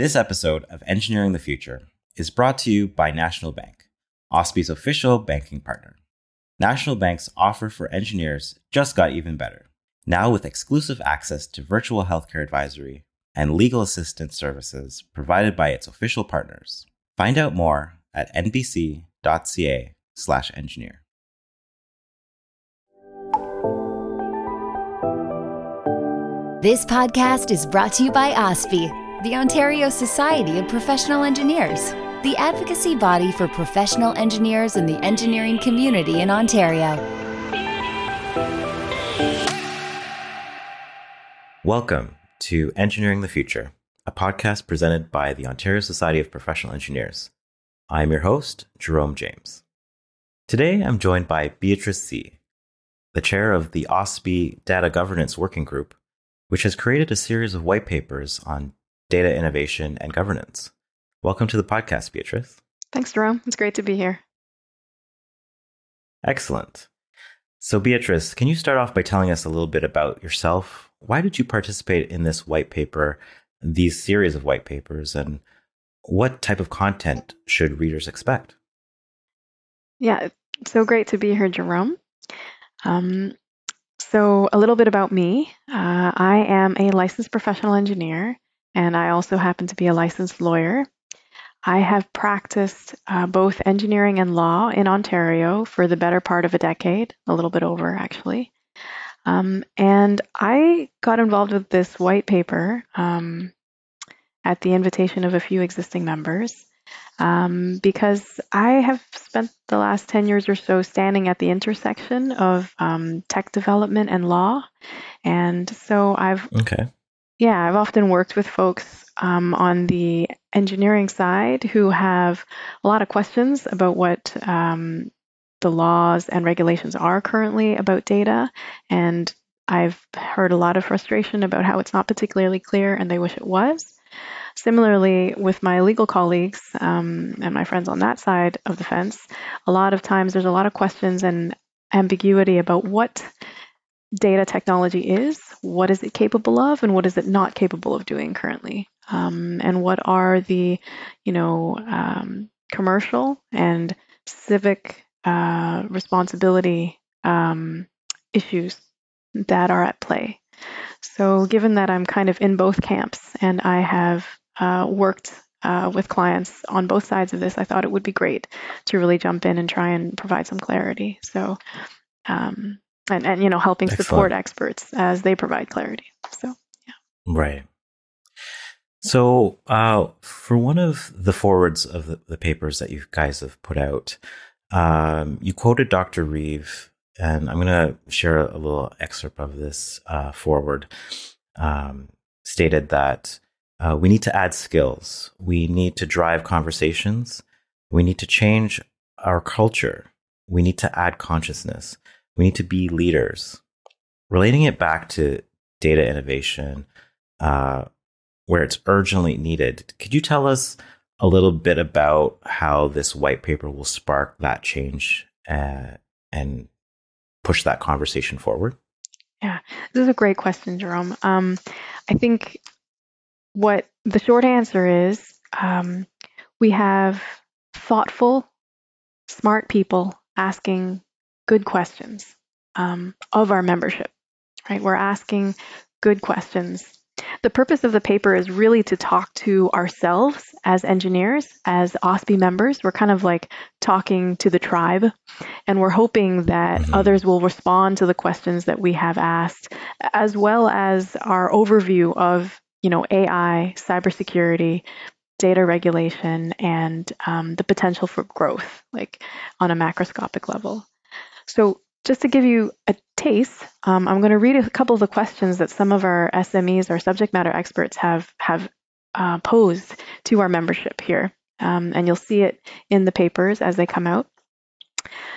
This episode of Engineering the Future is brought to you by National Bank, OSPE's official banking partner. National Bank's offer for engineers just got even better. Now with exclusive access to virtual healthcare advisory and legal assistance services provided by its official partners. Find out more at nbc.ca/slash engineer. This podcast is brought to you by OSPE, the Ontario Society of Professional Engineers, the advocacy body for professional engineers and the engineering community in Ontario. Welcome to Engineering the Future, a podcast presented by the Ontario Society of Professional Engineers. I'm your host, Jerome James. Today I'm joined by Beatrice Sze., the chair of the OSPE Data Governance Working Group which has created a series of white papers on data innovation and governance. Welcome to the podcast, Beatrice. Thanks, Jerome. It's great to be here. Excellent. So, Beatrice, can you start off by telling us a little bit about yourself? Why did you participate in this white paper, these series of white papers, and what type of content should readers expect? Yeah, so great to be here, Jerome. Um, so, a little bit about me. Uh, I am a licensed professional engineer, and I also happen to be a licensed lawyer. I have practiced uh, both engineering and law in Ontario for the better part of a decade, a little bit over actually. Um, and I got involved with this white paper um, at the invitation of a few existing members um, because I have spent the last 10 years or so standing at the intersection of um, tech development and law. And so I've, okay. Yeah, I've often worked with folks um, on the engineering side who have a lot of questions about what um, the laws and regulations are currently about data. And I've heard a lot of frustration about how it's not particularly clear and they wish it was. Similarly, with my legal colleagues um, and my friends on that side of the fence, a lot of times there's a lot of questions and ambiguity about what data technology is, what is it capable of, and what is it not capable of doing currently, um, and what are the, you know, um, commercial and civic uh, responsibility um, issues that are at play. So, given that I'm kind of in both camps and I have uh, worked uh, with clients on both sides of this, I thought it would be great to really jump in and try and provide some clarity. So, um, and, and, you know, helping Excellent. support experts as they provide clarity. So, yeah. Right. So, uh, for one of the forwards of the, the, papers that you guys have put out, um, you quoted Dr. Reeve, and I'm going to share a little excerpt of this uh, forward. Um, stated that uh, we need to add skills. We need to drive conversations. We need to change our culture. We need to add consciousness. We need to be leaders. Relating it back to data innovation, uh, where it's urgently needed, could you tell us a little bit about how this white paper will spark that change uh, and push that conversation forward? Yeah, this is a great question, Jerome. Um, I think what the short answer is um, we have thoughtful, smart people asking good questions um, of our membership, right? We're asking good questions. The purpose of the paper is really to talk to ourselves as engineers, as OSPE members. We're kind of like talking to the tribe, and we're hoping that mm-hmm. others will respond to the questions that we have asked, as well as our overview of you know, AI, cybersecurity, data regulation, and um, the potential for growth, like on a macroscopic level. So, just to give you a taste, um, I'm going to read a couple of the questions that some of our SMEs, our subject matter experts, have have uh, posed to our membership here, um, and you'll see it in the papers as they come out.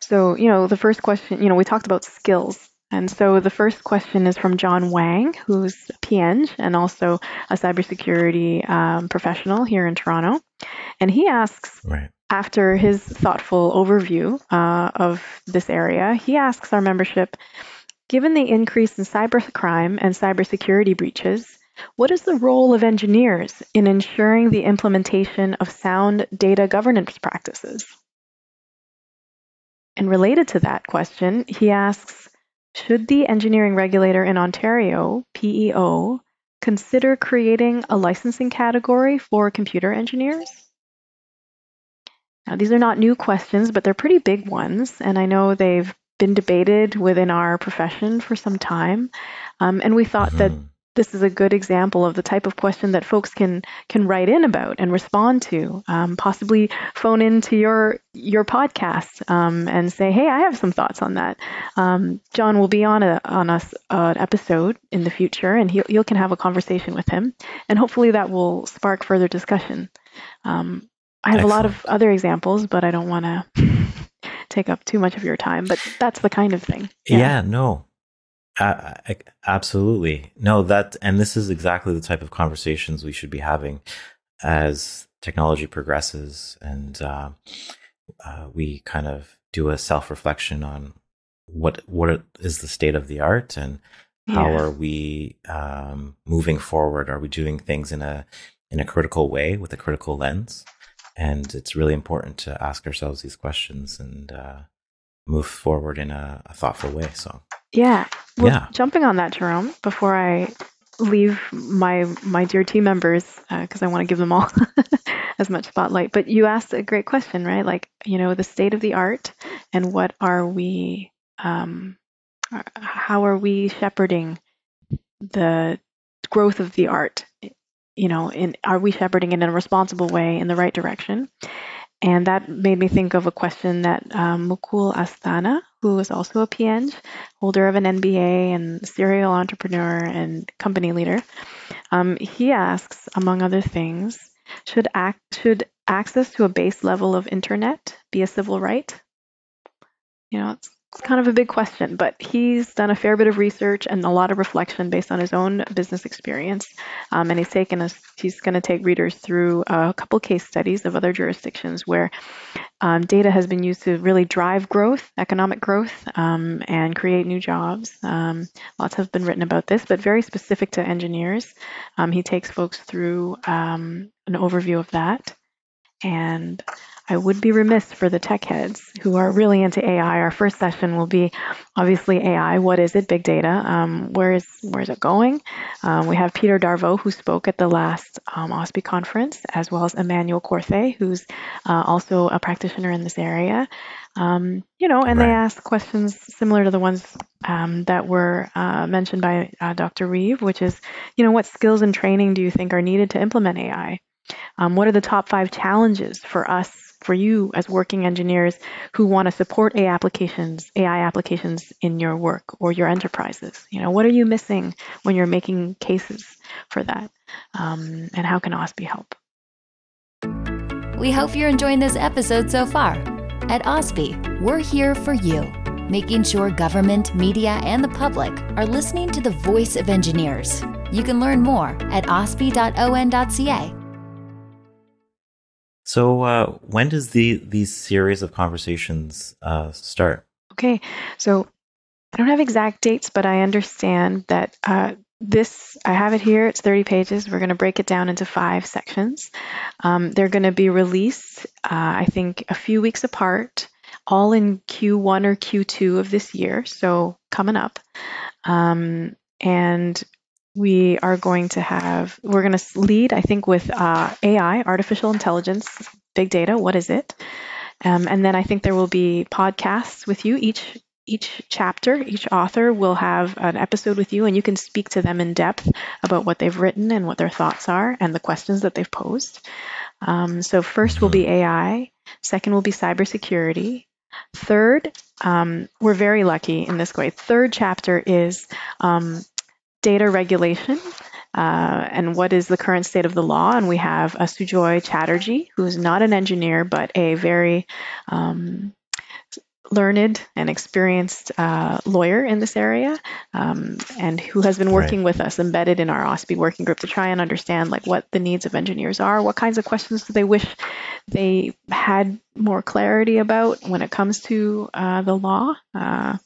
So, you know, the first question, you know, we talked about skills and so the first question is from John Wang, who's a PEng and also a cybersecurity um, professional here in Toronto. And he asks, right. After his thoughtful overview uh, of this area, he asks our membership, given the increase in cybercrime and cybersecurity breaches, what is the role of engineers in ensuring the implementation of sound data governance practices? And related to that question, he asks Should the engineering regulator in Ontario, PEO, consider creating a licensing category for computer engineers? Now, these are not new questions, but they're pretty big ones, and I know they've been debated within our profession for some time. Um, and we thought mm-hmm. that this is a good example of the type of question that folks can can write in about and respond to. Um, possibly phone into your your podcast um, and say, "Hey, I have some thoughts on that." Um, John will be on a on a, an episode in the future, and he you can have a conversation with him, and hopefully that will spark further discussion. I have Excellent. a lot of other examples, but I don't want to take up too much of your time. But that's the kind of thing. Yeah, yeah no, uh, absolutely. No, that, and this is exactly the type of conversations we should be having as technology progresses and uh, uh, we kind of do a self reflection on what what is the state of the art and how yeah. are we um, moving forward? Are we doing things in a in a critical way with a critical lens? And it's really important to ask ourselves these questions and uh, move forward in a, a thoughtful way. So yeah. Well, yeah. Jumping on that, Jerome, before I leave my my dear team members because uh, I want to give them all as much spotlight. But you asked a great question, right? Like you know the state of the art and what are we, um, how are we shepherding the growth of the art? You know, in are we shepherding it in a responsible way in the right direction? And that made me think of a question that um, Mukul Asthana, who is also a PEng, holder of an MBA and serial entrepreneur and company leader, um, he asks, among other things, should, should access to a base level of internet be a civil right? You know, it's it's kind of a big question, but he's done a fair bit of research and a lot of reflection based on his own business experience. Um, and he's taken us, he's going to take readers through a couple case studies of other jurisdictions where um, data has been used to really drive growth, economic growth, um, and create new jobs. Um, lots have been written about this, but very specific to engineers. Um, he takes folks through um, an overview of that. And I would be remiss for the tech heads who are really into AI. Our first session will be obviously AI. What is it? Big data. Um, where is where is it going? Um, we have Peter Darvo who spoke at the last um, OSPE conference, as well as Emmanuel Corthe, who's uh, also a practitioner in this area. Um, you know, and right. they ask questions similar to the ones um, that were uh, mentioned by uh, Dr. Reeve, which is, you know, what skills and training do you think are needed to implement AI? Um, what are the top five challenges for us for you as working engineers who want to support AI applications, AI applications in your work or your enterprises? You know, what are you missing when you're making cases for that? Um, and how can OSPE help? We hope you're enjoying this episode so far. At OSPE, we're here for you, making sure government, media, and the public are listening to the voice of engineers. You can learn more at ospe.on.ca so, uh, when does the these series of conversations uh, start? Okay, so I don't have exact dates, but I understand that uh, this I have it here. It's 30 pages. We're going to break it down into five sections. Um, they're going to be released, uh, I think, a few weeks apart, all in Q1 or Q2 of this year. So coming up. Um, and we are going to have, we're going to lead, I think, with uh, AI, artificial intelligence, big data. What is it? Um, and then I think there will be podcasts with you. Each each chapter, each author will have an episode with you, and you can speak to them in depth about what they've written and what their thoughts are and the questions that they've posed. Um, so first will be. AI. Second will be cybersecurity. Third, um, we're very lucky in this way. Third chapter is um, data regulation uh, and what is the current state of the law. And we have a Sujoy Chatterjee, who is not an engineer, but a very um, learned and experienced uh, lawyer in this area, um, and who has been working right. with us, embedded in our OSPE working group, to try and understand like what the needs of engineers are, what kinds of questions do they wish they had more clarity about when it comes to uh, the law. Uh,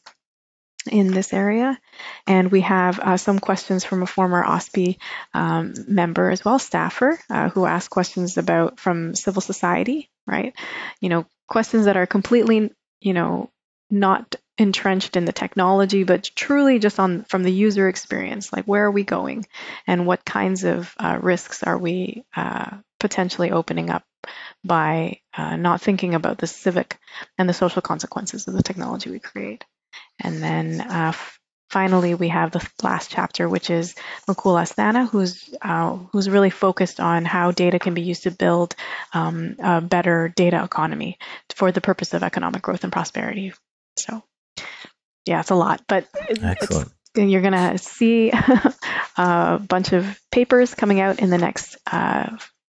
in this area. And we have uh, some questions from a former OSPE um, member as well, staffer, uh, who asked questions about from civil society, right? You know, questions that are completely, you know, not entrenched in the technology, but truly just on from the user experience, like where are we going, and what kinds of uh, risks are we uh, potentially opening up by uh, not thinking about the civic and the social consequences of the technology we create. And then uh, finally, we have the last chapter, which is Mukul Asthana, who's uh, who's really focused on how data can be used to build um, a better data economy for the purpose of economic growth and prosperity. So, yeah, it's a lot, but excellent. you're going to see a bunch of papers coming out in the next uh,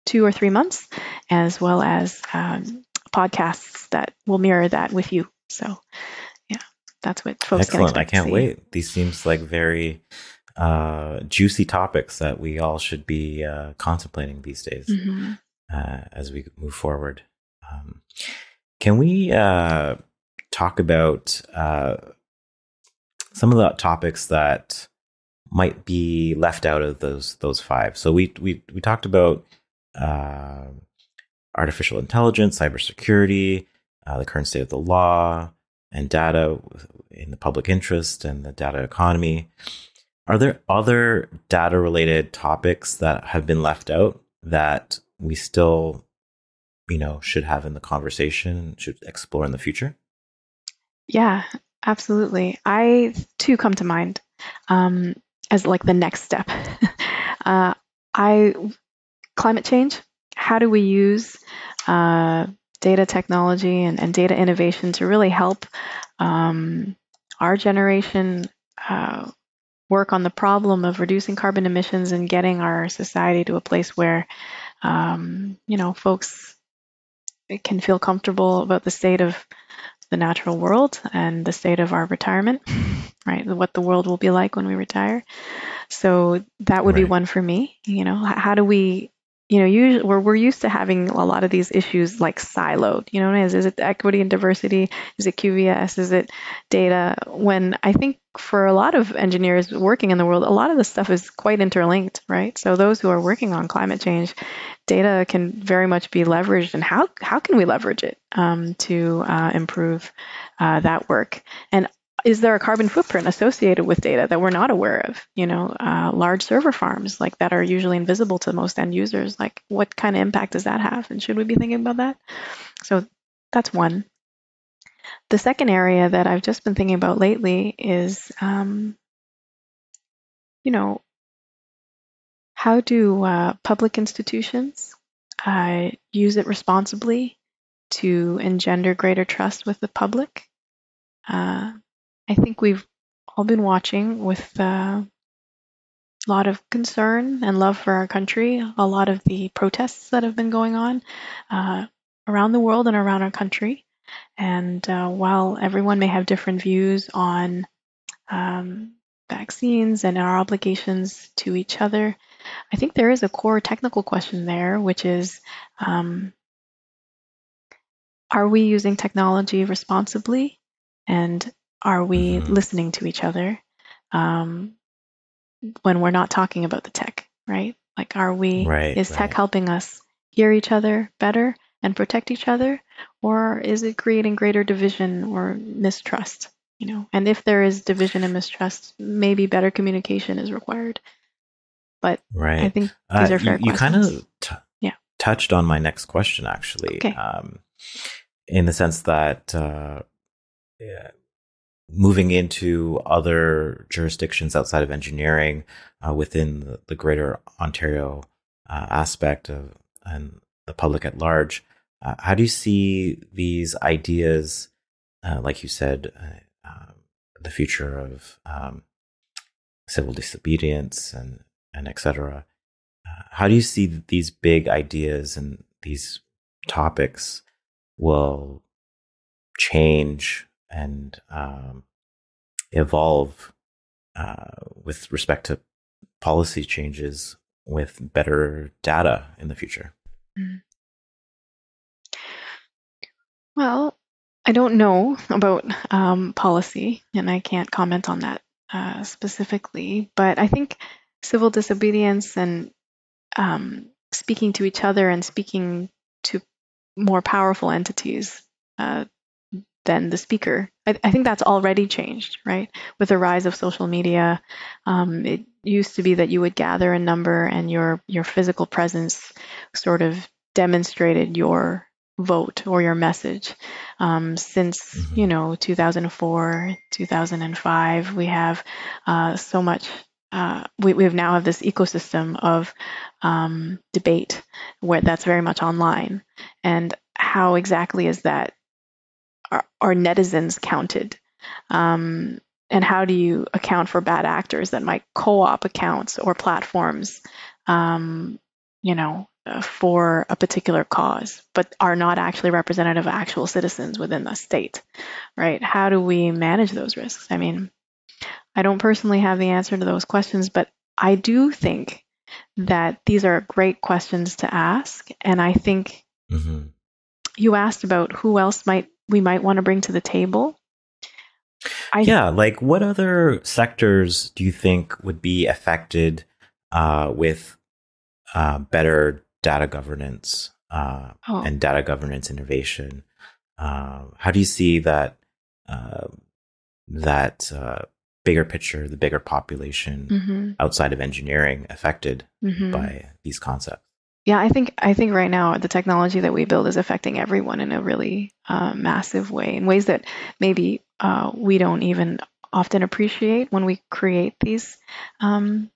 two or three months, as well as um, podcasts that will mirror that with you. So, that's what folks Excellent. I can't wait. These seems like very uh, juicy topics that we all should be uh, contemplating these days mm-hmm. uh, as we move forward. Um, can we uh, talk about uh, some of the topics that might be left out of those those five? So we we we talked about uh, artificial intelligence, cybersecurity, uh, the current state of the law, and data in the public interest and the data economy. Are there other data related topics that have been left out that we still, you know, should have in the conversation, should explore in the future? Yeah, absolutely. I too come to mind um, as like the next step. uh, I climate change. How do we use uh, data technology and, and, data innovation to really help um, our generation uh, work on the problem of reducing carbon emissions and getting our society to a place where, um, you know, folks can feel comfortable about the state of the natural world and the state of our retirement, right? What the world will be like when we retire. So that would right. be one for me. You know, how do we you know, usually we're, we're used to having a lot of these issues like siloed. You know, is, is it equity and diversity? Is it QVS? Is it data? When I think for a lot of engineers working in the world, a lot of this stuff is quite interlinked, right? So those who are working on climate change, data can very much be leveraged. And how how can we leverage it um, to uh, improve uh, that work? And is there a carbon footprint associated with data that we're not aware of? You know, uh, large server farms like that are usually invisible to most end users. Like, what kind of impact does that have? And should we be thinking about that? So that's one. The second area that I've just been thinking about lately is, um, you know, how do uh, public institutions uh, use it responsibly to engender greater trust with the public? Uh, I think we've all been watching with uh, a lot of concern and love for our country, a lot of the protests that have been going on uh, around the world and around our country. And uh, while everyone may have different views on um, vaccines and our obligations to each other, I think there is a core technical question there, which is um, are we using technology responsibly? And are we mm-hmm. listening to each other um, when we're not talking about the tech, right? Like, are we, right, is tech right. helping us hear each other better and protect each other? Or is it creating greater division or mistrust? You know, and if there is division and mistrust, maybe better communication is required. But right. I think these uh, are fair you, you kind of t- yeah. touched on my next question, actually, okay. um, in the sense that uh, yeah, moving into other jurisdictions outside of engineering uh, within the, the, greater Ontario uh, aspect of and the public at large. Uh, how do you see these ideas, uh, like you said, uh, um, the future of um, civil disobedience and and etc. Uh, how do you see these big ideas and these topics will change and um, evolve uh, with respect to policy changes with better data in the future? Mm. Well, I don't know about um, policy, and I can't comment on that uh, specifically. But I think civil disobedience and um, speaking to each other and speaking to more powerful entities uh, than the speaker. I, I, think that's already changed, right? With the rise of social media, um, it used to be that you would gather a number and your your physical presence sort of demonstrated your vote or your message. Um, since mm-hmm. you know 2004, 2005, we have uh, so much. Uh, we we have now have this ecosystem of um, debate where that's very much online, and how exactly is that are, are netizens counted? Um, and how do you account for bad actors that might co-op accounts or platforms um, you know uh, for a particular cause but are not actually representative of actual citizens within the state right how do we manage those risks i mean i don't personally have the answer to those questions but i do think that these are great questions to ask and i think mm-hmm. you asked about who else might we might want to bring to the table I, yeah, like what other sectors do you think would be affected uh, with uh, better data governance uh, oh. and data governance innovation? Uh, how do you see that uh, that uh, bigger picture, the bigger population mm-hmm. outside of engineering affected mm-hmm. by these concepts? Yeah, I think I think right now the technology that we build is affecting everyone in a really uh, massive way, in ways that maybe uh, we don't even often appreciate when we create these um,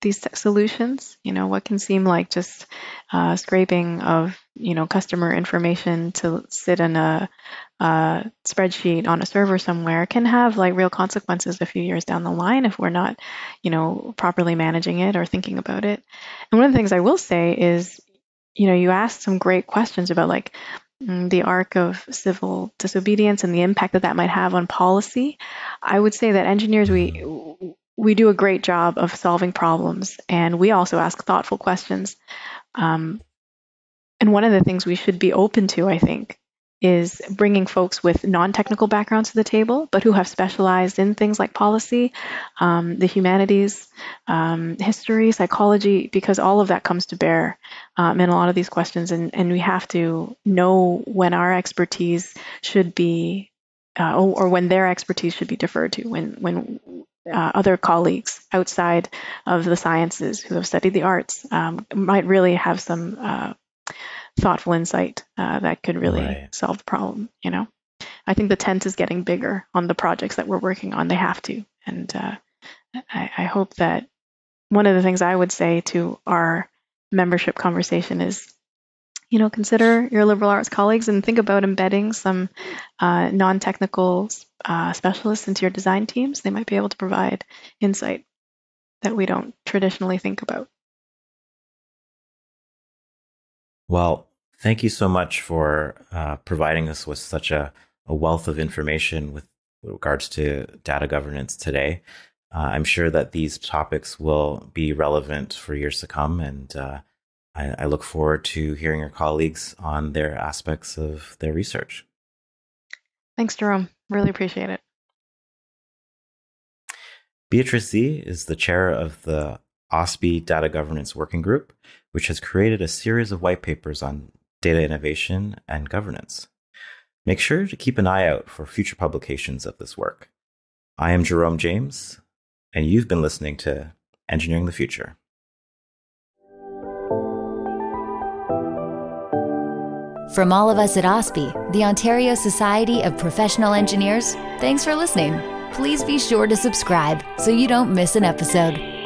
these solutions. You know, what can seem like just uh, scraping of you know customer information to sit in a, spreadsheet on a server somewhere can have like real consequences a few years down the line if we're not you know properly managing it or thinking about it. And one of the things I will say is, you know, you asked some great questions about like Mm, the arc of civil disobedience and the impact that that might have on policy, I would say that engineers we we do a great job of solving problems, and we also ask thoughtful questions. Um, and one of the things we should be open to, I think, is bringing folks with non-technical backgrounds to the table, but who have specialized in things like policy, um, the humanities, um, history, psychology, because all of that comes to bear um, in a lot of these questions, and, and we have to know when our expertise should be, uh, or, when their expertise should be deferred to, when when uh, other colleagues outside of the sciences who have studied the arts um, might really have some uh, thoughtful insight uh, that could really right. solve the problem. You know, I think the tent is getting bigger on the projects that we're working on. They have to, and uh, I, I hope that one of the things I would say to our membership conversation is you know, consider your liberal arts colleagues and think about embedding some uh, non-technical uh, specialists into your design teams. They might be able to provide insight that we don't traditionally think about. Well, thank you so much for uh, providing us with such a, a, wealth of information with regards to data governance today. Uh, I'm sure that these topics will be relevant for years to come, and uh, I, I look forward to hearing your colleagues on their aspects of their research. Thanks, Jerome. Really appreciate it. Beatrice Sze is the chair of the OSPE Data Governance Working Group, which has created a series of white papers on data innovation and governance. Make sure to keep an eye out for future publications of this work. I am Jerome James, and you've been listening to Engineering the Future. From all of us at OSPE, the Ontario Society of Professional Engineers, thanks for listening. Please be sure to subscribe so you don't miss an episode.